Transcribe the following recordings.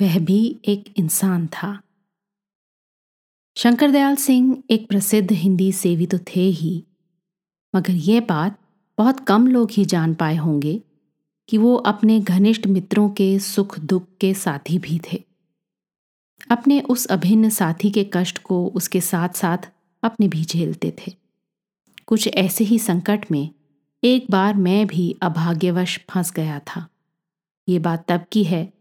वह भी एक इंसान था। शंकर दयाल सिंह एक प्रसिद्ध हिंदी सेवी तो थे ही, मगर यह बात बहुत कम लोग ही जान पाए होंगे कि वो अपने घनिष्ठ मित्रों के सुख दुख के साथी भी थे। अपने उस अभिन्न साथी के कष्ट को उसके साथ साथ अपने भी झेलते थे। कुछ ऐसे ही संकट में एक बार मैं भी अभाग्यवश फंस गया था। ये बात तब की है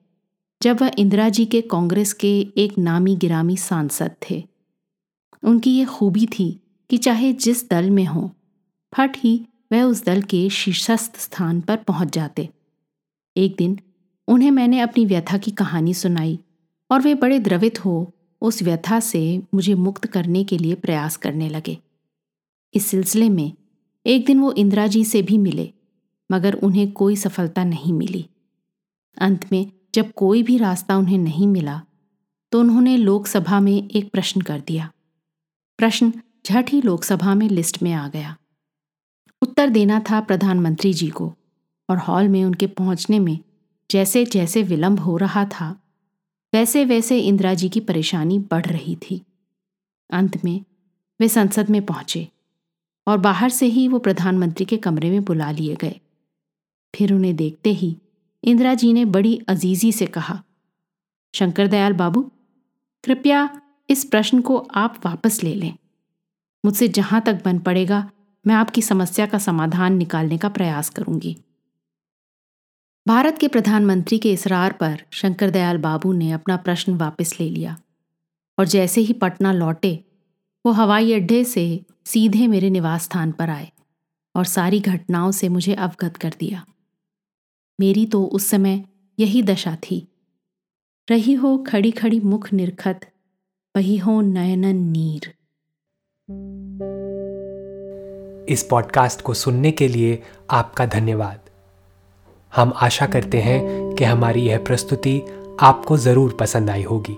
जब वह इंदिरा जी के कांग्रेस के एक नामी गिरामी सांसद थे। उनकी ये खूबी थी कि चाहे जिस दल में हो, फट ही वह उस दल के शीर्षस्थ स्थान पर पहुँच जाते। एक दिन उन्हें मैंने अपनी व्यथा की कहानी सुनाई और वे बड़े द्रवित हो उस व्यथा से मुझे मुक्त करने के लिए प्रयास करने लगे। इस सिलसिले में एक दिन वो इंदिरा जी से भी मिले, मगर उन्हें कोई सफलता नहीं मिली। अंत में जब कोई भी रास्ता उन्हें नहीं मिला तो उन्होंने लोकसभा में एक प्रश्न कर दिया। प्रश्न झट ही लोकसभा में लिस्ट में आ गया। उत्तर देना था प्रधानमंत्री जी को और हॉल में उनके पहुँचने में जैसे जैसे विलंब हो रहा था, वैसे वैसे इंदिरा जी की परेशानी बढ़ रही थी। अंत में वे संसद में पहुँचे और बाहर से ही वो प्रधानमंत्री के कमरे में बुला लिए गए। फिर उन्हें देखते ही इंदिरा जी ने बड़ी अजीजी से कहा, शंकर दयाल बाबू, कृपया इस प्रश्न को आप वापस ले लें। मुझसे जहाँ तक बन पड़ेगा, मैं आपकी समस्या का समाधान निकालने का प्रयास करूँगी। भारत के प्रधानमंत्री के इसरार पर शंकर दयाल बाबू ने अपना प्रश्न वापस ले लिया और जैसे ही पटना लौटे, वो हवाई अड्डे से सीधे मेरे निवास स्थान पर आए और सारी घटनाओं से मुझे अवगत कर दिया। मेरी तो उस समय यही दशा थी। रही हो खड़ी खड़ी मुख निरखत वही हो नयनन नीर। इस पॉडकास्ट को सुनने के लिए आपका धन्यवाद। हम आशा करते हैं कि हमारी यह प्रस्तुति आपको ज़रूर पसंद आई होगी।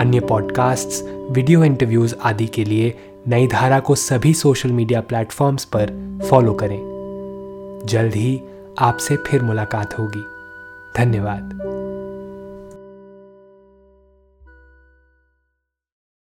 अन्य पॉडकास्ट्स, वीडियो इंटरव्यूज़ आदि के लिए नई धारा को सभी सोशल मीडिया प्लेटफॉर्म्स पर फॉलो करें। जल्द ही आपसे फिर मुलाकात होगी। धन्यवाद।